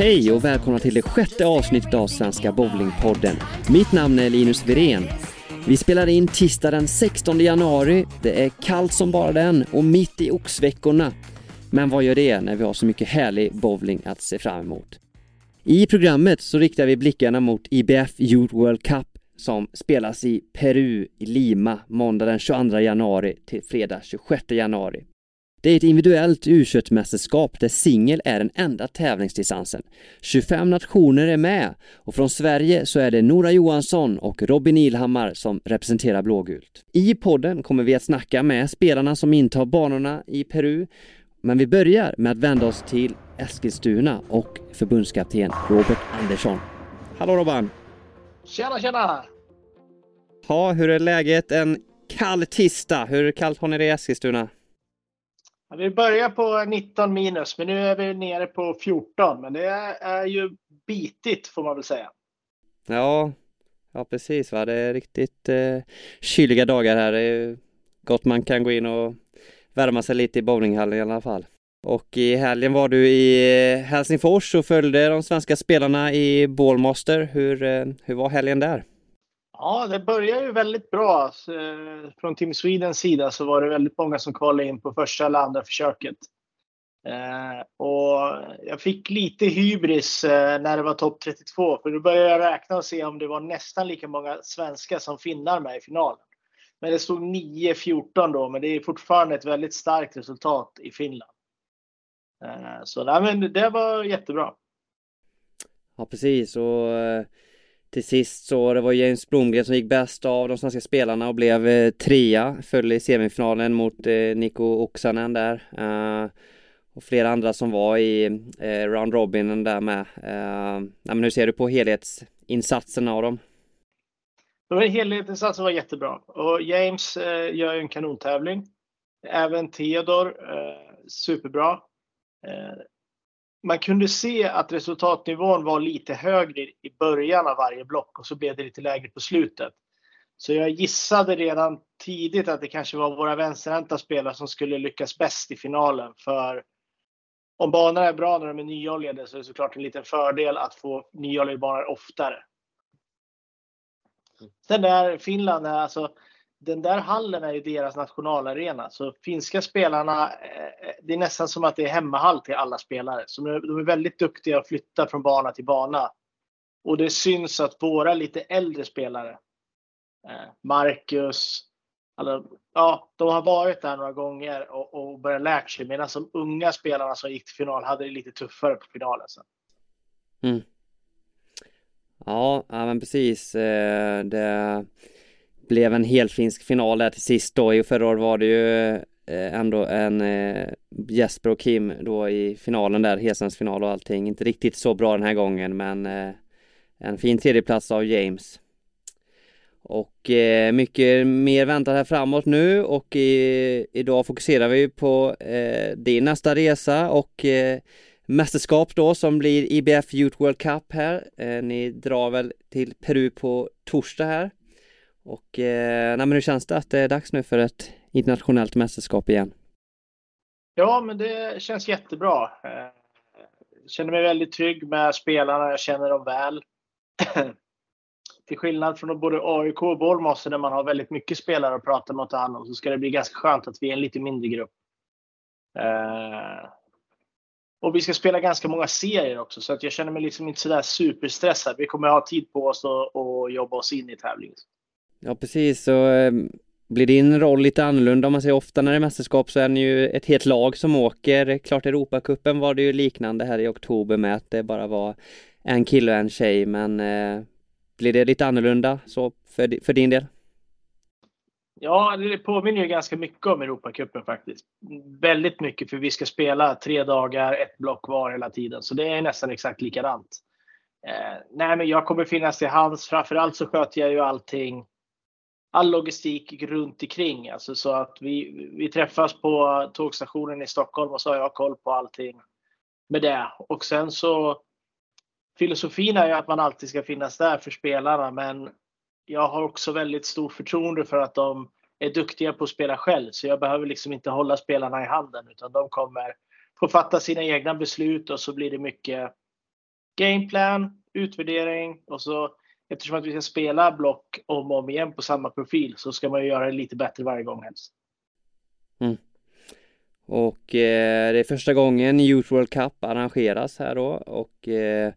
Hej och välkomna till det sjätte avsnittet av Svenska Bowlingpodden. Mitt namn är Linus Wirén. Vi spelar in tisdag den 16 januari. Det är kallt som bara den och mitt i oxveckorna. Men vad gör det när vi har så mycket härlig bowling att se fram emot? I programmet så riktar vi blickarna mot IBF Youth World Cup som spelas i Peru, i Lima, måndag den 22 januari till fredag 26 januari. Det är ett individuellt u mästerskap där singel är den enda tävlingsdistansen. 25 nationer är med och från Sverige så är det Nora Johansson och Robin Ilhammar som representerar blågult. I podden kommer vi att snacka med spelarna som intar banorna i Peru men vi börjar med att vända oss till Eskilstuna och förbundskapten Robert Andersson. Hallå Robban! Tjena tjena! Ja, hur är läget en kall tisdag? Hur kallt har ni det i Eskilstuna? Ja, vi börjar på 19 minus, men nu är vi nere på 14. Men det är ju bitigt får man väl säga. Ja, ja precis va. Det är riktigt eh, kyliga dagar här. Det är gott man kan gå in och värma sig lite i bowlinghallen i alla fall. Och i helgen var du i eh, Helsingfors och följde de svenska spelarna i Ballmaster. Hur, eh, hur var helgen där? Ja, det började ju väldigt bra. Eh, från Team Swedens sida så var det väldigt många som kvalade in på första eller andra försöket. Eh, och jag fick lite hybris eh, när det var topp 32 för då började jag räkna och se om det var nästan lika många svenskar som finnar med i finalen. Men det stod 9-14 då, men det är fortfarande ett väldigt starkt resultat i Finland. Eh, så nej, men det var jättebra. Ja precis och eh, till sist så det var James Blomgren som gick bäst av de svenska spelarna och blev eh, trea. Föll i semifinalen mot eh, Niko Oksanen där. Eh, och flera andra som var i eh, round robinen där med. Men hur ser du på helhetsinsatserna av dem? Helhetsinsatsen var jättebra och James gör en kanontävling. Även Theodor superbra. Man kunde se att resultatnivån var lite högre i början av varje block och så blev det lite lägre på slutet. Så jag gissade redan tidigt att det kanske var våra vänsterhänta spelare som skulle lyckas bäst i finalen. För om banorna är bra när de är nyoljade så är det såklart en liten fördel att få nyoljade banor oftare. Sen där Finland, alltså den där hallen är ju deras nationalarena. Så finska spelarna, eh, det är nästan som att det är hemmahall till alla spelare. Så de är väldigt duktiga att flytta från bana till bana. Och det syns att våra lite äldre spelare, eh, Marcus, alla, ja, de har varit där några gånger och, och börjat lära sig. Medan de unga spelarna som gick till final hade det lite tuffare på finalen sen. Mm. Ja, men precis. Eh, det blev en helfinsk final där till sist då. I förra året var det ju eh, ändå en eh, Jesper och Kim då i finalen där, Hesens final och allting. Inte riktigt så bra den här gången men eh, en fin tredjeplats av James. Och eh, mycket mer väntar här framåt nu och i, idag fokuserar vi på eh, din nästa resa och eh, mästerskap då som blir IBF Youth World Cup här. Eh, ni drar väl till Peru på torsdag här. Och eh, nej, men hur känns det att det är dags nu för ett internationellt mästerskap igen? Ja, men det känns jättebra. Jag känner mig väldigt trygg med spelarna, jag känner dem väl. Till skillnad från både AIK och Bournemouth där man har väldigt mycket spelare att prata med och ta hand om så ska det bli ganska skönt att vi är en lite mindre grupp. Eh, och vi ska spela ganska många serier också så att jag känner mig liksom inte sådär superstressad. Vi kommer ha tid på oss att jobba oss in i tävlingen. Ja precis, så eh, blir din roll lite annorlunda om man säger ofta när det är mästerskap så är ni ju ett helt lag som åker. Klart Europacupen var det ju liknande här i oktober med att det bara var en kille och en tjej men eh, blir det lite annorlunda så för, för din del? Ja, det påminner ju ganska mycket om Europacupen faktiskt. Väldigt mycket för vi ska spela tre dagar, ett block var hela tiden. Så det är nästan exakt likadant. Eh, nej, men jag kommer finnas till hands. Framförallt så sköter jag ju allting all logistik runt omkring. Alltså så att vi, vi träffas på tågstationen i Stockholm och så har jag koll på allting med det. Och sen så filosofin är ju att man alltid ska finnas där för spelarna men jag har också väldigt stort förtroende för att de är duktiga på att spela själv så jag behöver liksom inte hålla spelarna i handen utan de kommer få fatta sina egna beslut och så blir det mycket gameplan, utvärdering och så eftersom att vi ska spela block om och om igen på samma profil så ska man ju göra det lite bättre varje gång helst. Mm. Och eh, det är första gången Youth World Cup arrangeras här då och eh,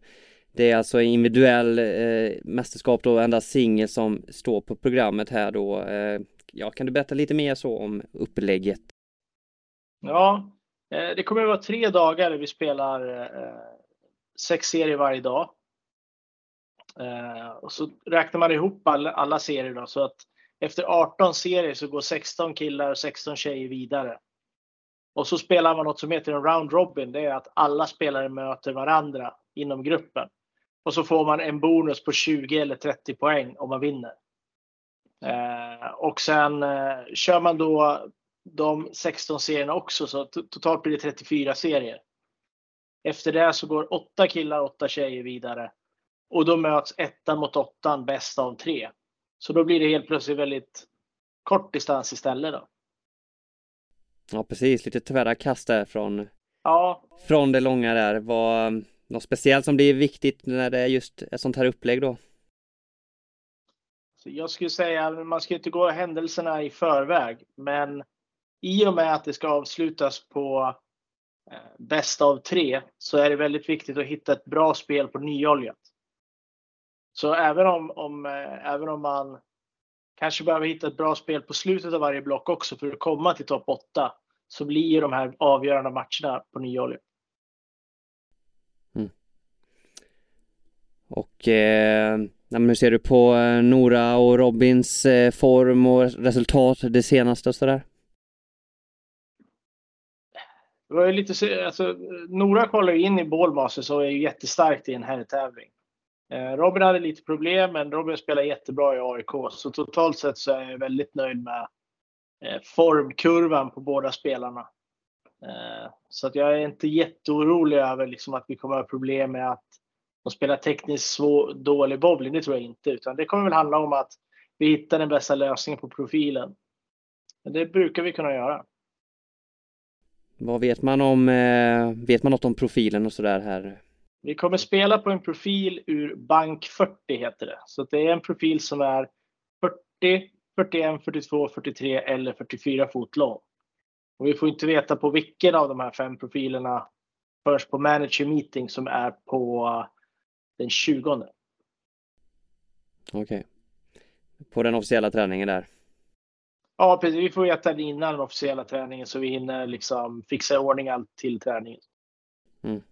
det är alltså individuell eh, mästerskap då, endast singel som står på programmet här då. Eh, ja, kan du berätta lite mer så om upplägget? Ja, eh, det kommer att vara tre dagar där vi spelar eh, sex serier varje dag. Eh, och så räknar man ihop alla, alla serier då, så att efter 18 serier så går 16 killar och 16 tjejer vidare. Och så spelar man något som heter en round robin. Det är att alla spelare möter varandra inom gruppen. Och så får man en bonus på 20 eller 30 poäng om man vinner. Eh, och sen eh, kör man då de 16 serierna också, så totalt blir det 34 serier. Efter det så går 8 killar och 8 tjejer vidare. Och då möts ettan mot åttan, bäst av tre. Så då blir det helt plötsligt väldigt kort distans istället då. Ja precis, lite tvära kast där från, ja. från det långa där. Vad, något speciellt som blir viktigt när det är just ett sånt här upplägg då? Så jag skulle säga, man ska inte gå händelserna i förväg, men i och med att det ska avslutas på eh, bäst av tre så är det väldigt viktigt att hitta ett bra spel på nyoljat. Så även om, om, eh, även om man kanske behöver hitta ett bra spel på slutet av varje block också för att komma till topp 8 så blir ju de här avgörande matcherna på nyolja. Mm. Och eh, hur ser du på eh, Nora och Robins eh, form och resultat det senaste och sådär? Det var ju lite, alltså, Nora kvalar ju in i Ballmasters och är ju jättestarkt i en herrtävling. Eh, Robin hade lite problem, men Robin spelar jättebra i AIK. Så totalt sett så är jag väldigt nöjd med eh, formkurvan på båda spelarna. Eh, så att jag är inte jätteorolig över liksom att vi kommer ha problem med att de spelar tekniskt svår, dålig bowling. Det tror jag inte, utan det kommer väl handla om att vi hittar den bästa lösningen på profilen. Men det brukar vi kunna göra. Vad vet man om, vet man något om profilen och sådär här? Vi kommer spela på en profil ur bank 40 heter det. Så det är en profil som är 40, 41, 42, 43 eller 44 fot lång. Och vi får inte veta på vilken av de här fem profilerna först på manager meeting som är på den 20. Okej. Okay. På den officiella träningen där? Ja, precis. Vi får veta det innan den officiella träningen så vi hinner liksom fixa i ordning allt till träningen. Mm.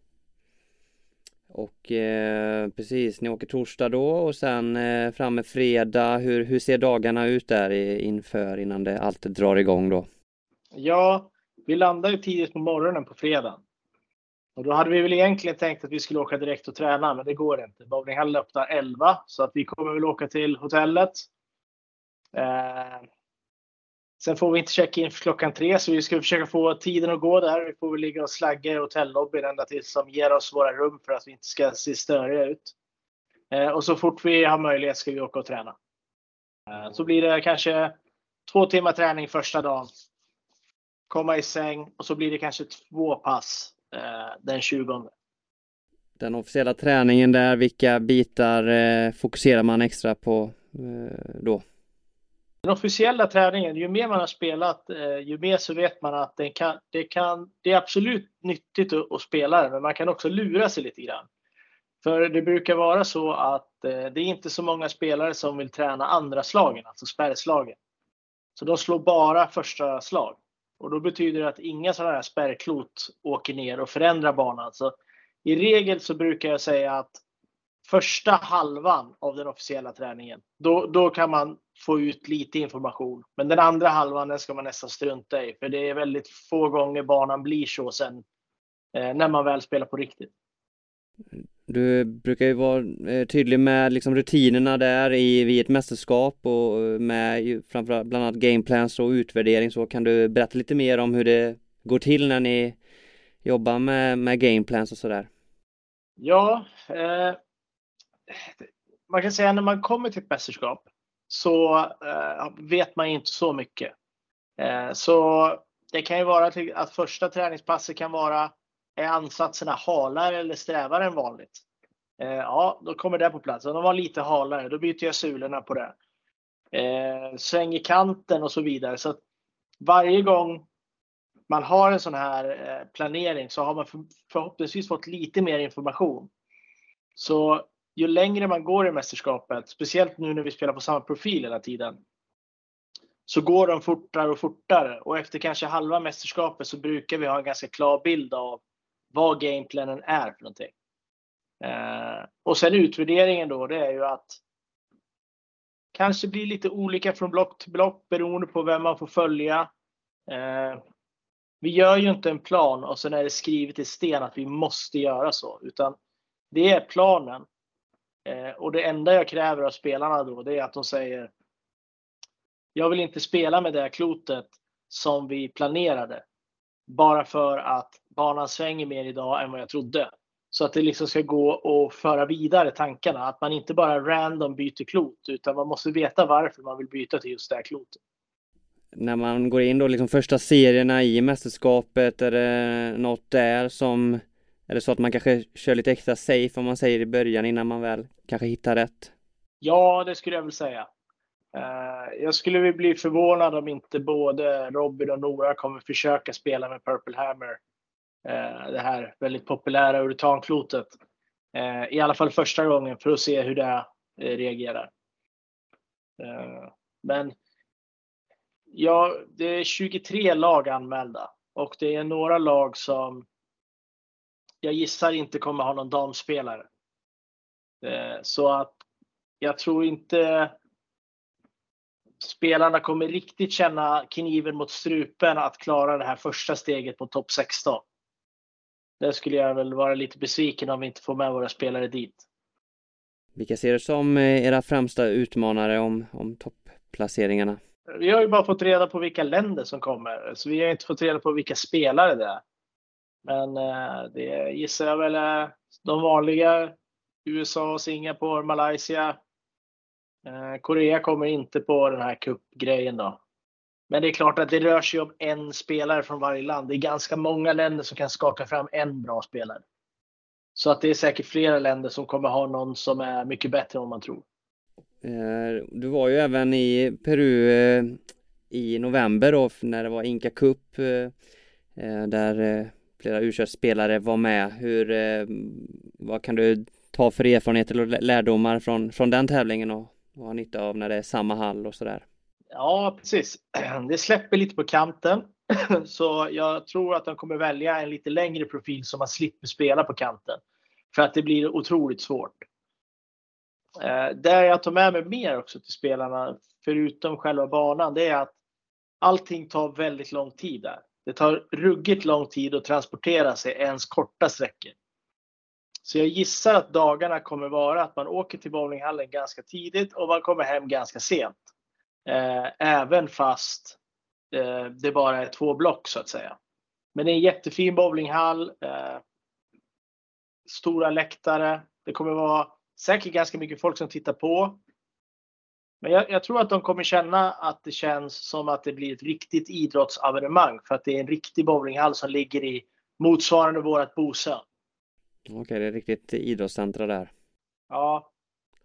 Och eh, precis, ni åker torsdag då och sen eh, framme fredag. Hur, hur ser dagarna ut där inför innan det allt drar igång då? Ja, vi landar ju tidigt på morgonen på fredag. Och då hade vi väl egentligen tänkt att vi skulle åka direkt och träna, men det går inte. Bowlinghallen öppnar 11 så att vi kommer väl åka till hotellet. Eh, Sen får vi inte checka in för klockan tre så vi ska försöka få tiden att gå där. Vi får väl ligga och slagga i hotellobbyn ända tills de ger oss våra rum för att vi inte ska se störiga ut. Eh, och så fort vi har möjlighet ska vi åka och träna. Eh, så blir det kanske två timmar träning första dagen. Komma i säng och så blir det kanske två pass eh, den 20. Den officiella träningen där, vilka bitar fokuserar man extra på då? Den officiella träningen, ju mer man har spelat, eh, ju mer så vet man att det, kan, det, kan, det är absolut nyttigt att, spela den, men man kan också lura sig lite grann. För det brukar vara så att eh, det är inte så många spelare som vill träna andra slagen, alltså spärrslagen. Så de slår bara första slag. Och då betyder det att inga sådana här spärrklot åker ner och förändrar banan. Så I regel så brukar jag säga att första halvan av den officiella träningen, då, då kan man få ut lite information. Men den andra halvan den ska man nästan strunta i. För det är väldigt få gånger banan blir så sen eh, när man väl spelar på riktigt. Du brukar ju vara eh, tydlig med liksom rutinerna där i, vid ett mästerskap och med framförallt bland annat gameplans och utvärdering så kan du berätta lite mer om hur det går till när ni jobbar med, med gameplans och sådär? Ja, eh, man kan säga när man kommer till ett mästerskap så eh, vet man inte så mycket. Eh, så det kan ju vara att första träningspasset kan vara är ansatserna halare eller strävare än vanligt. Eh, ja, då kommer det på plats. Om de var lite halare, då byter jag sulorna på det. Eh, i kanten och så vidare. Så varje gång man har en sån här eh, planering så har man förhoppningsvis fått lite mer information. Så ju längre man går i mästerskapet, speciellt nu när vi spelar på samma profil hela tiden, så går de fortare och fortare och efter kanske halva mästerskapet så brukar vi ha en ganska klar bild av vad gameplanen är för någonting. Eh, och sen utvärderingen då, det är ju att kanske blir lite olika från block till block beroende på vem man får följa. Eh, vi gör ju inte en plan och sen är det skrivet i sten att vi måste göra så, utan det är planen. Eh, och det enda jag kräver av spelarna då, det är att de säger jag vill inte spela med det här klotet som vi planerade. Bara för att banan svänger mer idag än vad jag trodde. Så att det liksom ska gå att föra vidare tankarna. Att man inte bara random byter klot utan man måste veta varför man vill byta till just det här klotet. När man går in då liksom första serierna i mästerskapet, är det något där som är det så att man kanske kör lite extra safe om man säger i början innan man väl kanske hittar rätt? Ja, det skulle jag väl säga. Eh, jag skulle bli förvånad om inte både Robin och Nora kommer försöka spela med Purple Hammer. Eh, det här väldigt populära urtanklotet. Eh, I alla fall första gången för att se hur det reagerar. Men ja, det är 23 lag anmälda och det är några lag som jag gissar inte kommer ha någon damspelare. Så att jag tror inte spelarna kommer riktigt känna kniven mot strupen att klara det här första steget mot topp 16. Där skulle jag väl vara lite besviken om vi inte får med våra spelare dit. Vilka ser du som eh, era främsta utmanare om, om toppplaceringarna? Vi har ju bara fått reda på vilka länder som kommer, så vi har inte fått reda på vilka spelare det är. Men eh, det gissar jag väl är de vanliga. USA, Singapore, Malaysia, Eh, Korea kommer inte på den här cupgrejen då. Men det är klart att det rör sig om en spelare från varje land. Det är ganska många länder som kan skaka fram en bra spelare. Så att det är säkert flera länder som kommer ha någon som är mycket bättre än vad man tror. Eh, du var ju även i Peru eh, i november då när det var Inka Cup där flera u spelare var med. Hur, eh, vad kan du ta för erfarenheter och lärdomar från, från den tävlingen och vad ha nytta av när det är samma hall och sådär. Ja, precis. Det släpper lite på kanten. Så jag tror att de kommer välja en lite längre profil så man slipper spela på kanten. För att det blir otroligt svårt. Eh, det jag tar med mig mer också till spelarna, förutom själva banan, det är att allting tar väldigt lång tid där. Det tar ruggigt lång tid att transportera sig ens korta sträckor. Så jag gissar att dagarna kommer vara att man åker till bowlinghallen ganska tidigt och man kommer hem ganska sent. Eh, även fast eh, det bara är två block så att säga. Men det är en jättefin bowlinghall. Eh, stora läktare. Det kommer vara säkert ganska mycket folk som tittar på. Men jag, jag, tror att de kommer känna att det känns som att det blir ett riktigt idrottsevenemang för att det är en riktig bowlinghall som ligger i motsvarande vårat Bosön. Okej, det är riktigt idrottscentra där. Ja.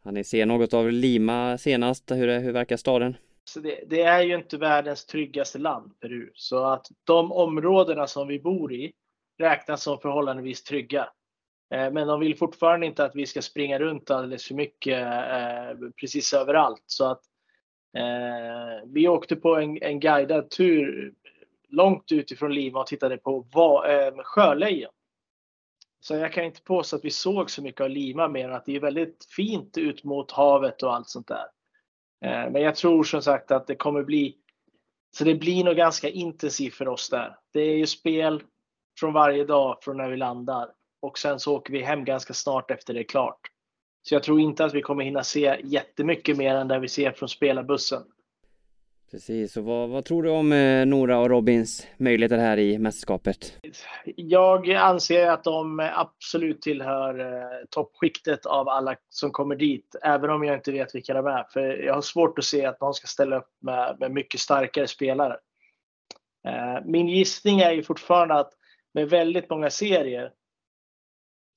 Har ni se något av Lima senast? Hur, hur verkar staden? Så det, det, är ju inte världens tryggaste land, Peru. Så att de områdena som vi bor i räknas som förhållandevis trygga. Eh, men de vill fortfarande inte att vi ska springa runt alldeles för mycket eh, precis överallt. Så att eh, vi åkte på en, en guidad tur långt utifrån Lima och tittade på va, eh, sjölejon. Så jag kan inte påstå att vi såg så mycket av Lima mer än att det är väldigt fint ut mot havet och allt sånt där. Eh, men jag tror som sagt att det kommer bli så det blir nog ganska intensivt för oss där. Det är ju spel från varje dag från när vi landar och sen så åker vi hem ganska snart efter det är klart. Så jag tror inte att vi kommer hinna se jättemycket mer än det vi ser från spelarbussen. Precis, och vad, vad, tror du om eh, Nora och Robins möjligheter här i mästerskapet? Jag anser att de absolut tillhör eh, toppskiktet av alla som kommer dit, även om jag inte vet vilka de är. För jag har svårt att se att någon ska ställa upp med, med mycket starkare spelare. Eh, min gissning är ju fortfarande att med väldigt många serier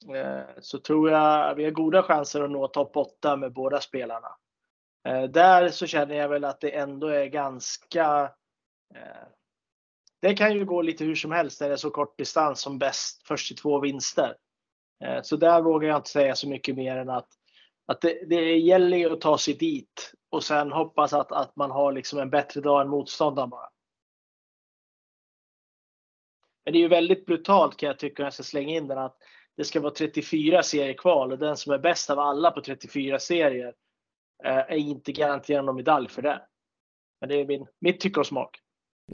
Eh, så tror jag vi har goda chanser att nå topp 8 med båda spelarna. Eh, där så känner jag väl att det ändå är ganska eh, det kan ju gå lite hur som helst när det är så kort distans som bäst först till två vinster. Så där vågar jag inte säga så mycket mer än att, att det, det gäller ju att ta sig dit och sen hoppas att, att man har liksom en bättre dag än motståndaren bara. Men det är ju väldigt brutalt kan jag tycka, jag ska slänga in den, att det ska vara 34 seriekval och den som är bäst av alla på 34 serier är inte garanterad någon medalj för det. Men det är min, mitt tycke och smak.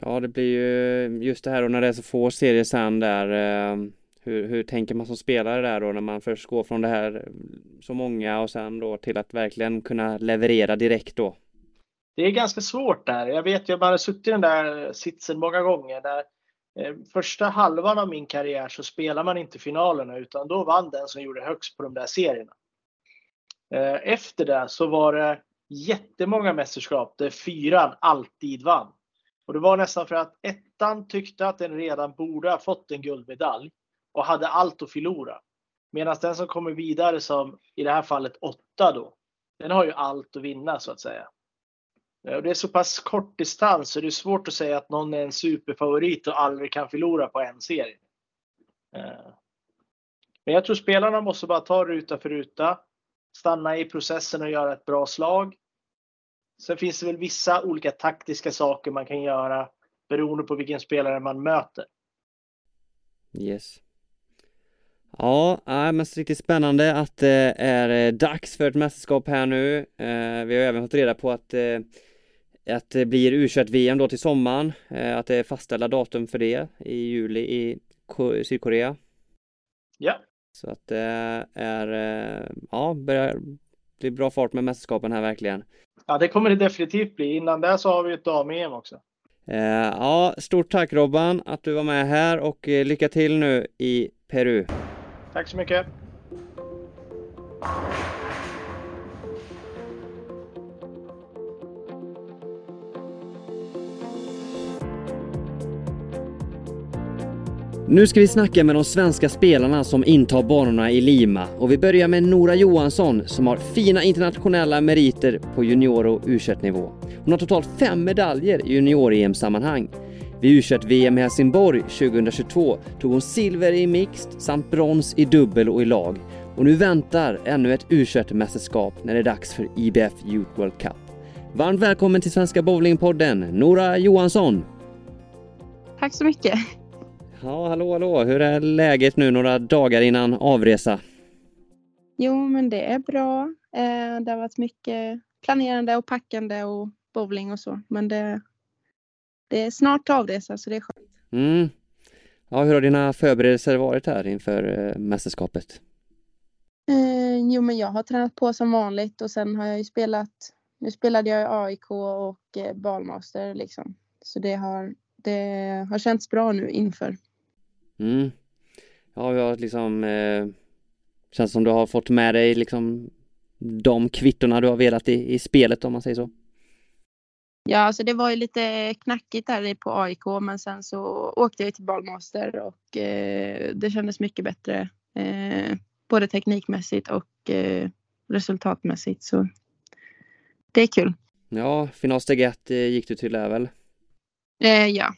Ja, det blir ju just det här och när det är så få serier sen där. Hur, hur tänker man som spelare där då när man först går från det här så många och sen då till att verkligen kunna leverera direkt då? Det är ganska svårt där. Jag vet man har suttit i den där sitsen många gånger. Där eh, Eh, första halvan av min karriär så spelar man inte finalerna utan då vann den som gjorde högst på de där serierna. Eh, efter det så var det jättemånga mästerskap där fyran alltid vann. Och det var nästan för att ettan tyckte att den redan borde ha fått en guldmedalj och hade allt att förlora. Medan den som kommer vidare som i det här fallet åtta då, den har ju allt att vinna så att säga. Eh, och det är så pass kort distans så det är svårt att säga att någon är en superfavorit och aldrig kan förlora på en serie. Eh, men jag tror spelarna måste bara ta ruta för ruta, stanna i processen och göra ett bra slag. Sen finns det väl vissa olika taktiska saker man kan göra beroende på vilken spelare man möter. Yes. Ja, äh, men riktigt spännande att det är dags för ett mästerskap här nu. Vi har även fått reda på att, att det blir u VM då till sommaren. Eh, att det är fastställda datum för det i juli i Sydkorea. Ja. Så att det är, ja, börjar bli bra fart med mästerskapen här verkligen. Ja, det kommer det definitivt bli. Innan det så har vi ett dam-EM också. Ja, stort tack Robban att du var med här och lycka till nu i Peru. Tack så mycket. Nu ska vi snacka med de svenska spelarna som intar banorna i Lima och vi börjar med Nora Johansson som har fina internationella meriter på junior och u nivå. Hon har totalt fem medaljer i junior-EM-sammanhang. Vid U21-VM i Helsingborg 2022 tog hon silver i mixed samt brons i dubbel och i lag. Och nu väntar ännu ett U21-mästerskap när det är dags för IBF Youth World Cup. Varmt välkommen till Svenska Bowlingpodden, Nora Johansson! Tack så mycket! Ja, hallå hallå! Hur är läget nu några dagar innan avresa? Jo, men det är bra. Eh, det har varit mycket planerande och packande och bowling och så, men det, det är snart avresa så det är skönt. Mm. Ja, hur har dina förberedelser varit här inför eh, mästerskapet? Eh, jo, men jag har tränat på som vanligt och sen har jag ju spelat. Nu spelade jag i AIK och eh, Balmaster liksom, så det har det har känts bra nu inför. Mm. Ja, jag har liksom eh, känns som du har fått med dig liksom de kvittorna du har velat i, i spelet om man säger så. Ja, alltså det var ju lite knackigt där på AIK men sen så åkte jag till Balmaster och eh, det kändes mycket bättre. Eh, både teknikmässigt och eh, resultatmässigt så det är kul. Ja, finalsteg ett eh, gick du till där väl? Eh, ja.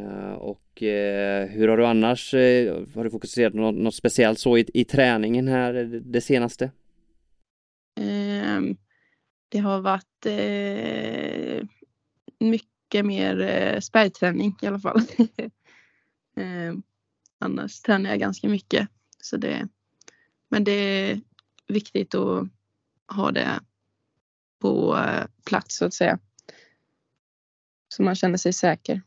Eh, och eh, hur har du annars, eh, har du fokuserat på något, något speciellt så i, i träningen här det senaste? Ehm, det har varit mycket mer spärrträning i alla fall. Ehm, annars tränar jag ganska mycket. Så det, men det är viktigt att ha det på plats så att säga. Så man känner sig säker.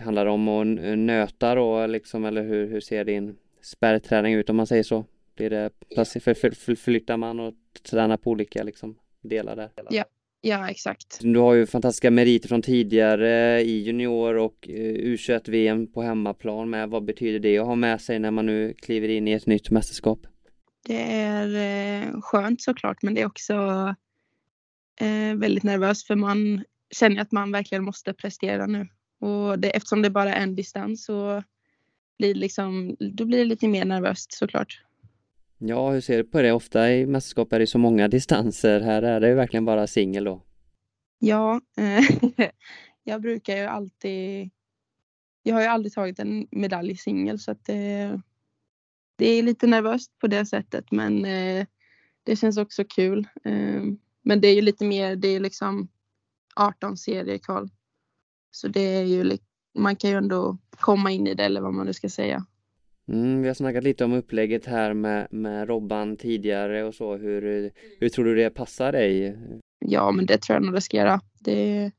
Handlar det om att nöta då liksom eller hur, hur ser din spärrträning ut om man säger så? Blir det för, för, för, flyttar man och tränar på olika liksom, delar där? Ja, ja exakt. Du har ju fantastiska meriter från tidigare i junior och eh, U21-VM på hemmaplan med. Vad betyder det att ha med sig när man nu kliver in i ett nytt mästerskap? Det är eh, skönt såklart men det är också eh, väldigt nervöst för man känner att man verkligen måste prestera nu. Och det, eftersom det bara är en distans så blir liksom, då blir det lite mer nervöst såklart. Ja, hur ser du på det? Ofta i mästerskap är det så många distanser. Här är det ju verkligen bara singel då. Ja, eh, jag brukar ju alltid... Jag har ju aldrig tagit en medalj i singel så att det, det är lite nervöst på det sättet men eh, det känns också kul. Eh, men det är ju lite mer, det är liksom 18 serier kvar. Så det är ju, man kan ju ändå komma in i det eller vad man nu ska säga. Mm, vi har snackat lite om upplägget här med, med Robban tidigare och så. Hur, hur tror du det passar dig? Ja, men det tror jag nog det ska göra. Det,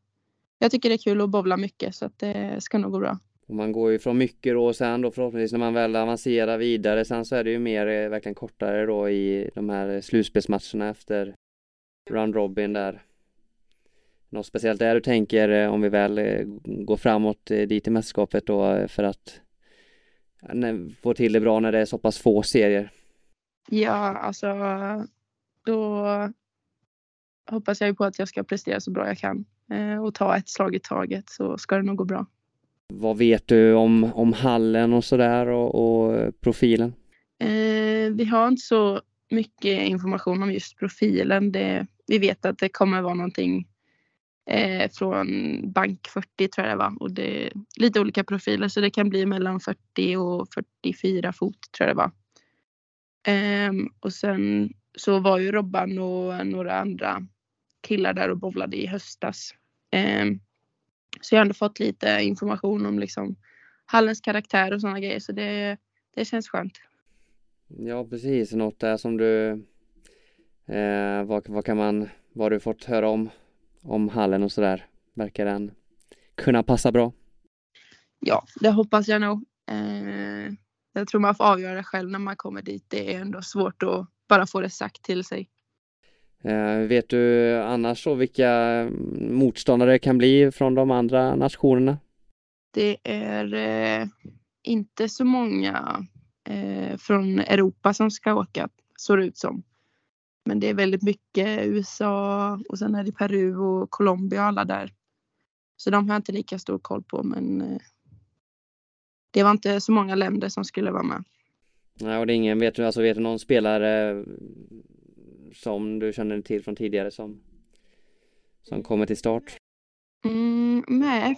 jag tycker det är kul att bowla mycket så att det ska nog gå bra. Och man går ju från mycket då och sen då förhoppningsvis när man väl avancerar vidare sen så är det ju mer eh, verkligen kortare då i de här slutspelsmatcherna efter Round Robin där. Något speciellt där du tänker eh, om vi väl eh, går framåt dit i mästerskapet då för att få till det bra när det är så pass få serier? Ja, alltså då hoppas jag ju på att jag ska prestera så bra jag kan och ta ett slag i taget så ska det nog gå bra. Vad vet du om, om hallen och sådär och, och, profilen? Eh, vi har inte så mycket information om just profilen. Det, vi vet att det kommer vara någonting eh, från bank 40 tror jag det var och det är lite olika profiler så det kan bli mellan 40 och 44 fot tror jag det var. Eh, och sen så var ju Robban och några andra killar där och bowlade i höstas. Eh, så jag har ändå fått lite information om liksom hallens karaktär och sådana grejer så det, det känns skönt. Ja precis, något där som du eh, vad, vad kan man, vad har du fått höra om om hallen och sådär? Verkar den kunna passa bra? Ja, det hoppas jag nog. Eh, jag tror man får avgöra det själv när man kommer dit. Det är ändå svårt att bara få det sagt till sig. Eh, vet du annars så vilka motståndare kan bli från de andra nationerna? Det är eh, inte så många eh, från Europa som ska åka, så det ut som. Men det är väldigt mycket USA och sen är det Peru och Colombia och alla där. Så de har jag inte lika stor koll på men eh, det var inte så många länder som skulle vara med. Nej, och det är ingen, vet du, alltså vet du någon spelare som du känner till från tidigare som, som kommer till start? Mm, nej,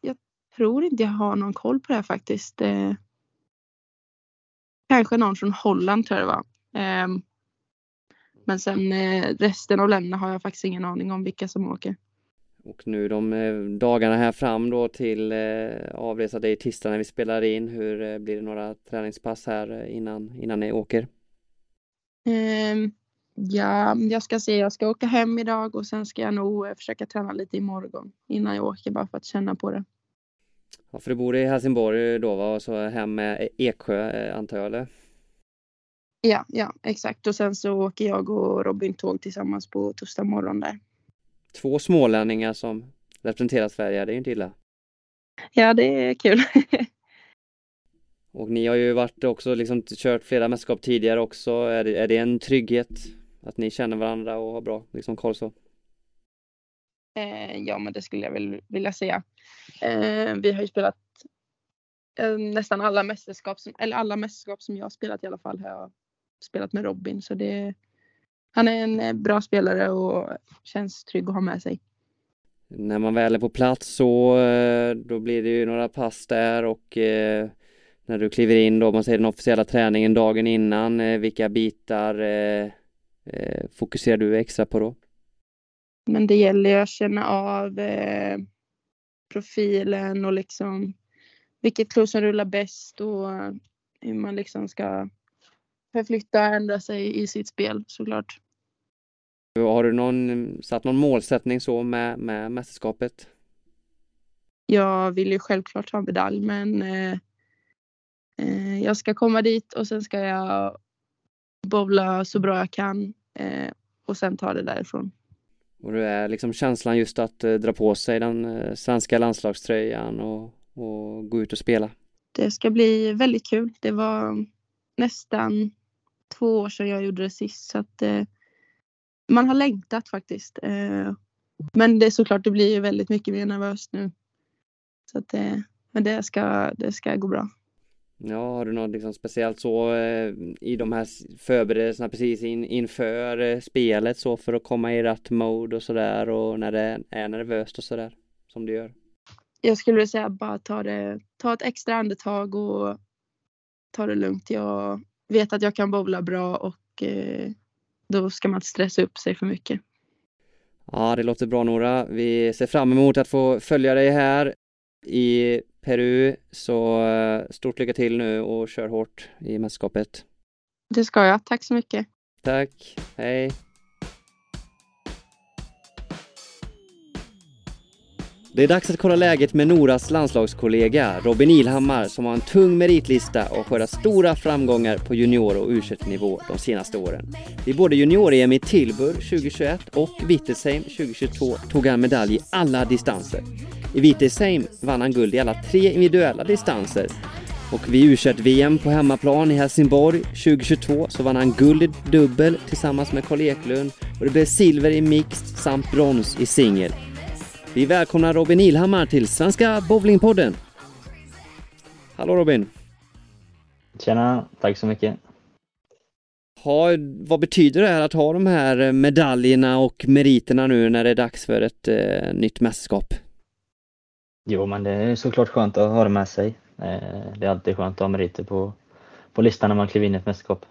jag tror inte jag har någon koll på det faktiskt. Eh, kanske någon från Holland tror jag det var. Eh, men sen eh, resten av länderna har jag faktiskt ingen aning om vilka som åker. Och nu de eh, dagarna här fram då till eh, avresa, det är tisdag när vi spelar in. Hur blir det några träningspass här innan, innan ni åker? Um, Ja, jag ska se. Jag ska åka hem idag och sen ska jag nog försöka träna lite imorgon innan jag åker bara för att känna på det. Ja, för du bor i Helsingborg då va? Och så hem med Eksjö antar jag eller? Ja, ja exakt. Och sen så åker jag och Robin tåg tillsammans på torsdag morgon där. Två smålänningar som representerar Sverige, det är ju inte illa. Ja, det är kul. och ni har ju varit också liksom kört flera mästerskap tidigare också. Är det, är det en trygghet att ni känner varandra och har bra liksom, koll så? Eh, ja, men det skulle jag väl vilja säga. Eh, vi har ju spelat eh, nästan alla mästerskap, som, eller alla mästerskap som jag har spelat i alla fall har jag spelat med Robin. Så det, han är en eh, bra spelare och känns trygg att ha med sig. När man väl är på plats så eh, då blir det ju några pass där och eh, när du kliver in då, man säger den officiella träningen dagen innan, vilka bitar eh, fokuserar du extra på då? Men det gäller ju att känna av eh, profilen och liksom vilket klo som rullar bäst och hur man liksom ska förflytta och ändra sig i sitt spel såklart. Har du någon, satt någon målsättning så med, med mästerskapet? Jag vill ju självklart ha medalj men eh, eh, jag ska komma dit och sen ska jag bowla så bra jag kan eh, och sen ta det därifrån. Och det är liksom känslan just att eh, dra på sig den eh, svenska landslagströjan och, och gå ut och spela? Det ska bli väldigt kul. Det var nästan två år sedan jag gjorde det sist så att eh, man har längtat faktiskt. Eh, men det är såklart, det blir ju väldigt mycket mer nervöst nu. Så att, eh, men det ska, det ska gå bra. Ja, har du något liksom speciellt så eh, i de här förberedelserna precis in, inför eh, spelet så för att komma i rätt mode och sådär och när det är nervöst och sådär som du gör? Jag skulle säga bara ta det, ta ett extra andetag och ta det lugnt. Jag vet att jag kan bowla bra och eh, då ska man inte stressa upp sig för mycket. Ja, det låter bra Nora. Vi ser fram emot att få följa dig här i Peru. Så eh, stort lycka till nu och kör hårt i mästerskapet. Det ska jag. Tack så mycket. Tack. Hej. Det är dags att kolla läget med Noras landslagskollega Robin Ilhammar som har en tung meritlista och skördat stora framgångar på junior och u nivå de senaste åren. Vid både junior-EM i Tilburg 2021 och Wittesheim 2022 tog han medalj i alla distanser. I Wittesheim vann han guld i alla tre individuella distanser och vid u vm på hemmaplan i Helsingborg 2022 så vann han guld i dubbel tillsammans med Karl Eklund och det blev silver i mixed samt brons i singel. Vi välkomnar Robin Ilhammar till Svenska Bowlingpodden. Hallå Robin! Tjena, tack så mycket. Ha, vad betyder det här att ha de här medaljerna och meriterna nu när det är dags för ett eh, nytt mästerskap? Jo, men det är såklart skönt att ha det med sig. Eh, det är alltid skönt att ha meriter på, på listan när man kliver in i ett mästerskap.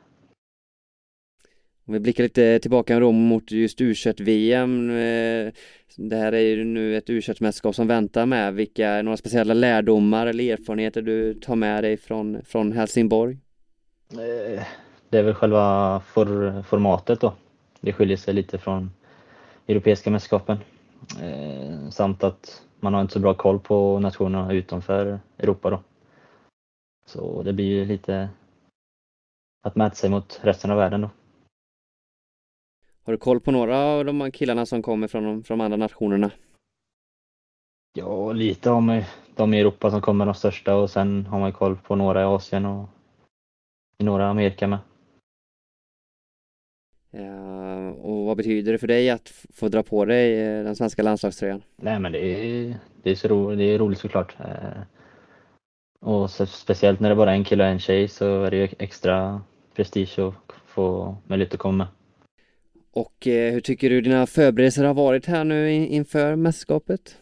Om vi blickar lite tillbaka då mot just u VM eh, det här är ju nu ett u som väntar med. Vilka, några speciella lärdomar eller erfarenheter du tar med dig från, från Helsingborg? Eh, det är väl själva for, formatet då. Det skiljer sig lite från europeiska mästerskapen. Eh, samt att man har inte så bra koll på nationerna utanför Europa då. Så det blir ju lite att mäta sig mot resten av världen då. Har du koll på några av de killarna som kommer från de, från de andra nationerna? Ja, lite har man de i Europa som kommer de största och sen har man koll på några i Asien och i några Amerika med. Ja, och vad betyder det för dig att få dra på dig eh, den svenska landslagströjan? Nej men det är, det är, så ro, det är roligt såklart. Eh, och så, speciellt när det bara är en kille och en tjej så är det ju extra prestige att få möjlighet att komma med. Och eh, hur tycker du dina förberedelser har varit här nu inför mästerskapet?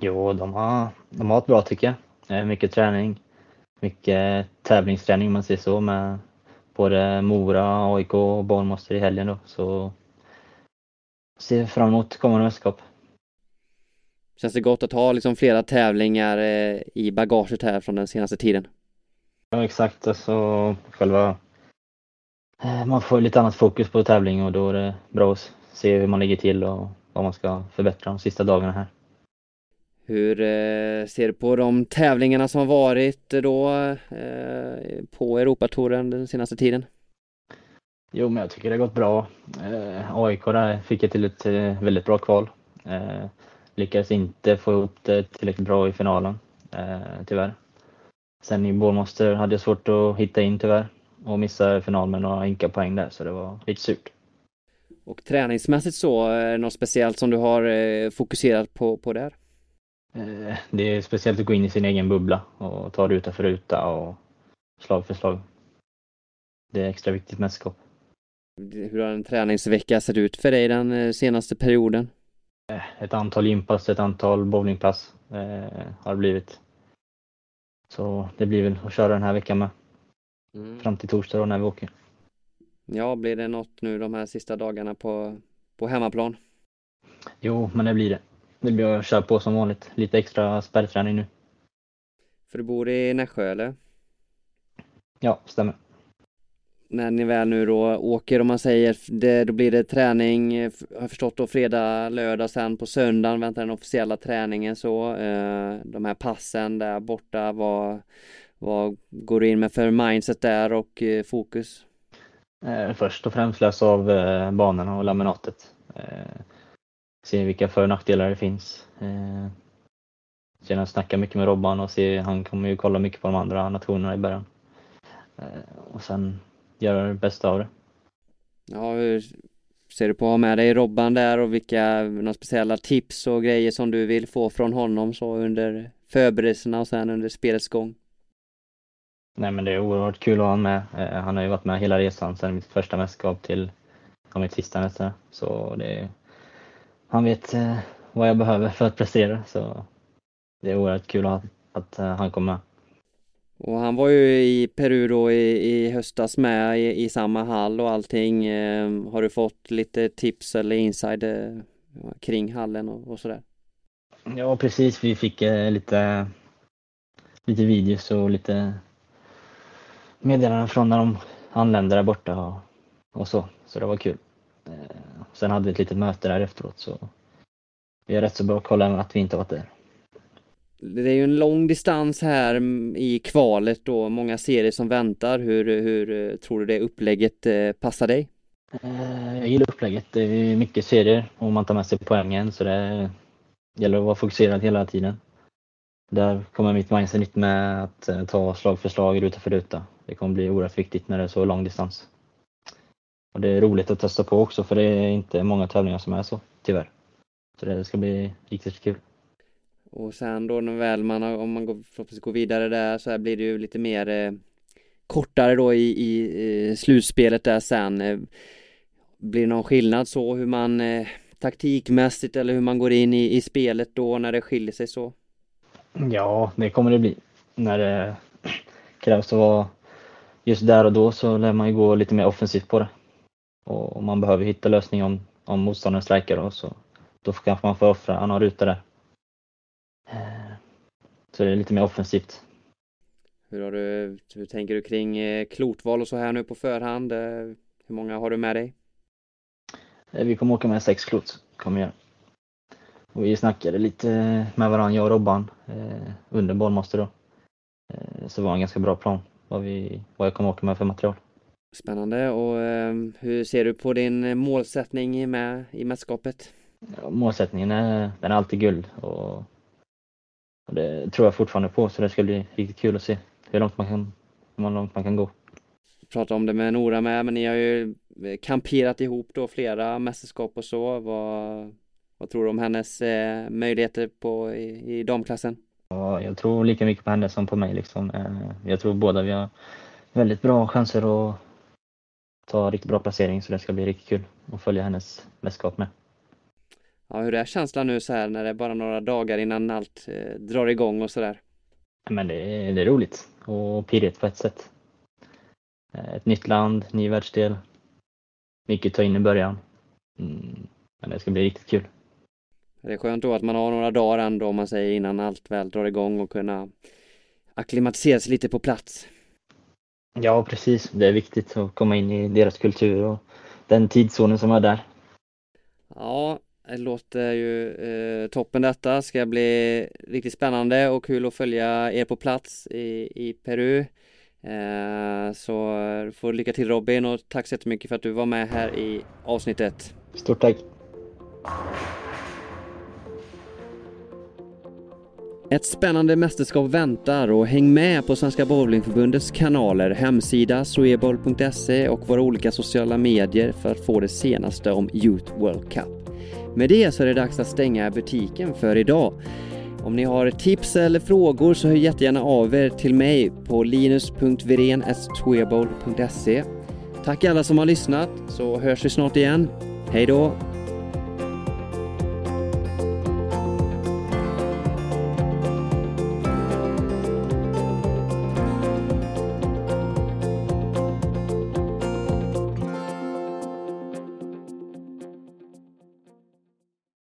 Jo, de har, de har varit bra tycker jag. Mycket träning, mycket tävlingsträning om man säger så med både Mora, AIK och Bournemouth i helgen då. Så ser fram emot kommande mästerskap. Känns det gott att ha liksom flera tävlingar eh, i bagaget här från den senaste tiden? Ja exakt, alltså själva man får lite annat fokus på tävling och då är det bra att se hur man ligger till och vad man ska förbättra de sista dagarna här. Hur eh, ser du på de tävlingarna som har varit då eh, på Europatouren den senaste tiden? Jo, men jag tycker det har gått bra. AIK där fick jag till ett väldigt bra kval. lyckades inte få ihop det tillräckligt bra i finalen, tyvärr. Sen i Bålmoster hade jag svårt att hitta in tyvärr och missade final med några ynka poäng där så det var lite surt. Och träningsmässigt så, är det något speciellt som du har eh, fokuserat på, på där? Eh, det är speciellt att gå in i sin egen bubbla och ta ruta för ruta och slag för slag. Det är extra viktigt mästerskap. Hur har en träningsvecka sett ut för dig den eh, senaste perioden? Ett antal gympass, ett antal bowlingpass eh, har det blivit. Så det blir väl att köra den här veckan med. Mm. Fram till torsdag då när vi åker. Ja, blir det något nu de här sista dagarna på, på hemmaplan? Jo, men det blir det. Det blir att köra på som vanligt. Lite extra spärrträning nu. För du bor i Nässjö eller? Ja, stämmer. När ni väl nu då åker, om man säger, det, då blir det träning, har jag förstått då, fredag, lördag, sen på söndagen väntar den officiella träningen så. Eh, de här passen där borta, vad, vad går du in med för mindset där och eh, fokus? Eh, först och främst läsa av eh, banorna och laminatet. Se vilka för och nackdelar det finns. Sen snacka mycket med Robban och se, han kommer ju kolla mycket på de andra nationerna i början. Och sen göra det bästa av det. Ja, hur ser du på att ha med dig Robban där och vilka några speciella tips och grejer som du vill få från honom så under förberedelserna och sen under spelets gång? Nej men det är oerhört kul att ha honom med. Eh, han har ju varit med hela resan sedan mitt första mästerskap till ja, mitt sista nästan. Så det är, han vet eh, vad jag behöver för att prestera. Så det är oerhört kul att, att eh, han kommer med. Och han var ju i Peru då i, i höstas med i, i, samma hall och allting. Eh, har du fått lite tips eller inside eh, kring hallen och, och sådär? Ja precis, vi fick eh, lite, lite videos och lite meddelanden från när de anlände där borta och, och så. Så det var kul. Eh, sen hade vi ett litet möte där efteråt så vi har rätt så bra koll att vi inte varit där. Det är ju en lång distans här i kvalet då, många serier som väntar. Hur, hur eh, tror du det upplägget eh, passar dig? Jag gillar upplägget. Det är mycket serier och man tar med sig poängen så det gäller att vara fokuserad hela tiden. Där kommer mitt mindset med att eh, ta slag för slag, ruta för ruta. Det kommer bli oerhört viktigt när det är så lång distans. Och det är roligt att testa på också för det är inte många tävlingar som är så, tyvärr. Så det ska bli riktigt kul. Och sen då när väl man, om man går, förhoppningsvis går vidare där så här blir det ju lite mer eh, kortare då i, i, eh, slutspelet där sen. Eh, blir det någon skillnad så hur man eh, taktikmässigt eller hur man går in i, i spelet då när det skiljer sig så? Ja, det kommer det bli. När det krävs att vara just där och då så lär man ju gå lite mer offensivt på det. Och man behöver hitta lösning om, om motståndaren strejkar då, så då kanske man får offra någon ruta där. Eh, så det är lite mer offensivt. Hur, har du, hur tänker du kring eh, klotval och så här nu på förhand? Eh, hur många har du med dig? Vi kommer åka med sex klot, kommer göra. Och vi snackade lite med varandra, jag och Robban, under bollmaster då. Så det var en ganska bra plan vad, vi, vad jag kommer åka med för material. Spännande och eh, hur ser du på din målsättning med, i mästerskapet? Ja, målsättningen är, den är alltid guld och, och, det tror jag fortfarande på så det ska bli riktigt kul att se hur långt man kan, hur långt man kan gå. Prata om det med Nora med men ni har ju kamperat ihop då flera mästerskap och så. Vad, vad tror du om hennes eh, möjligheter på, i, i damklassen? Ja, jag tror lika mycket på henne som på mig. Liksom. Eh, jag tror båda vi har väldigt bra chanser att ta riktigt bra placering så det ska bli riktigt kul att följa hennes mästerskap med. Ja, hur är känslan nu så här när det är bara några dagar innan allt eh, drar igång och sådär? Men det är, det är roligt och pirrigt på ett sätt. Eh, ett nytt land, ny världsdel. Mycket att ta in i början. Mm, men det ska bli riktigt kul. Det är skönt då att man har några dagar ändå om man säger innan allt väl drar igång och kunna acklimatisera sig lite på plats. Ja precis, det är viktigt att komma in i deras kultur och den tidszonen som är där. Ja, det låter ju eh, toppen detta. Ska bli riktigt spännande och kul att följa er på plats i, i Peru. Eh, så får lycka till Robin och tack så jättemycket för att du var med här i avsnittet. Stort tack! Ett spännande mästerskap väntar och häng med på Svenska Bowlingförbundets kanaler, hemsida, sweboll.se och våra olika sociala medier för att få det senaste om Youth World Cup. Med det så är det dags att stänga butiken för idag. Om ni har tips eller frågor så hör jättegärna av er till mig på linus.viren.swebowl.se. Tack alla som har lyssnat så hörs vi snart igen. Hej då!